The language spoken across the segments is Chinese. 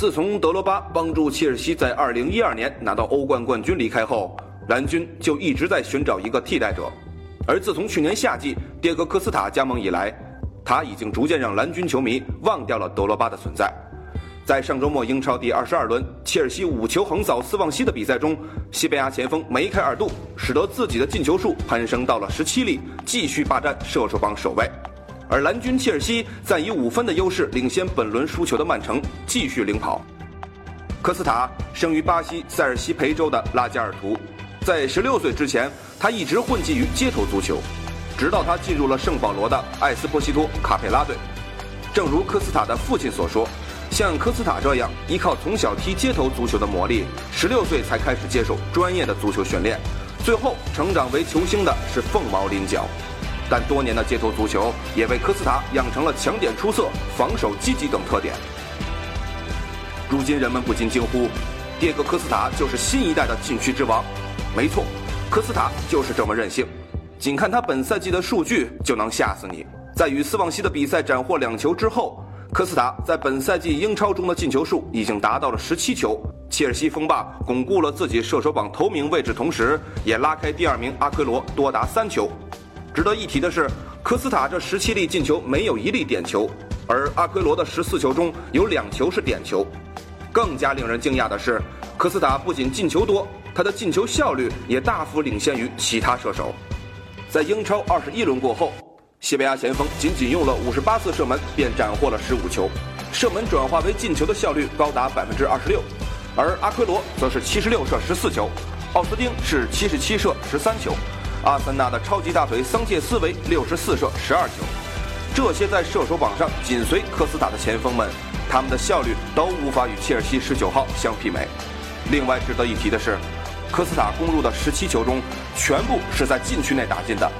自从德罗巴帮助切尔西在2012年拿到欧冠冠军离开后，蓝军就一直在寻找一个替代者。而自从去年夏季迭戈科斯塔加盟以来，他已经逐渐让蓝军球迷忘掉了德罗巴的存在。在上周末英超第二十二轮，切尔西五球横扫斯旺西的比赛中，西班牙前锋梅开二度，使得自己的进球数攀升到了十七粒，继续霸占射手榜首位。而蓝军切尔西在以五分的优势领先本轮输球的曼城，继续领跑。科斯塔生于巴西塞尔西培州的拉加尔图，在十六岁之前，他一直混迹于街头足球，直到他进入了圣保罗的艾斯波西托卡佩拉队。正如科斯塔的父亲所说。像科斯塔这样依靠从小踢街头足球的磨砺，十六岁才开始接受专业的足球训练，最后成长为球星的是凤毛麟角。但多年的街头足球也为科斯塔养成了抢点出色、防守积极等特点。如今人们不禁惊呼：“迭戈·科斯塔就是新一代的禁区之王。”没错，科斯塔就是这么任性。仅看他本赛季的数据就能吓死你。在与斯旺西的比赛斩获两球之后。科斯塔在本赛季英超中的进球数已经达到了十七球，切尔西锋霸巩固了自己射手榜头名位置，同时也拉开第二名阿奎罗多达三球。值得一提的是，科斯塔这十七粒进球没有一粒点球，而阿奎罗的十四球中有两球是点球。更加令人惊讶的是，科斯塔不仅进球多，他的进球效率也大幅领先于其他射手。在英超二十一轮过后。西班牙前锋仅仅用了五十八次射门，便斩获了十五球，射门转化为进球的效率高达百分之二十六，而阿奎罗则是七十六射十四球，奥斯丁是七十七射十三球，阿森纳的超级大腿桑切斯为六十四射十二球，这些在射手榜上紧随科斯塔的前锋们，他们的效率都无法与切尔西十九号相媲美。另外值得一提的是，科斯塔攻入的十七球中，全部是在禁区内打进的。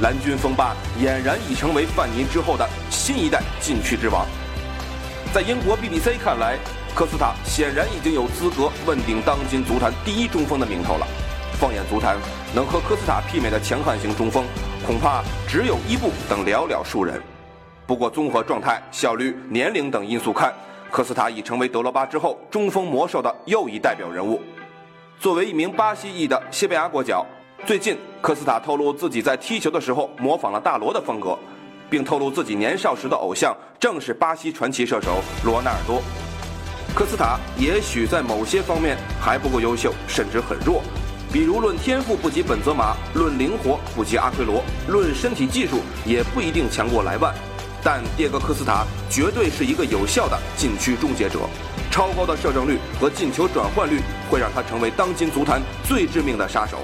蓝军锋霸俨然已成为范尼之后的新一代禁区之王。在英国 BBC 看来，科斯塔显然已经有资格问鼎当今足坛第一中锋的名头了。放眼足坛，能和科斯塔媲美的强悍型中锋，恐怕只有伊布等寥寥数人。不过，综合状态、效率、年龄等因素看，科斯塔已成为德罗巴之后中锋魔兽的又一代表人物。作为一名巴西裔的西班牙国脚。最近，科斯塔透露自己在踢球的时候模仿了大罗的风格，并透露自己年少时的偶像正是巴西传奇射手罗纳尔多。科斯塔也许在某些方面还不够优秀，甚至很弱，比如论天赋不及本泽马，论灵活不及阿奎罗，论身体技术也不一定强过莱万。但迭戈·科斯塔绝对是一个有效的禁区终结者，超高的射正率和进球转换率会让他成为当今足坛最致命的杀手。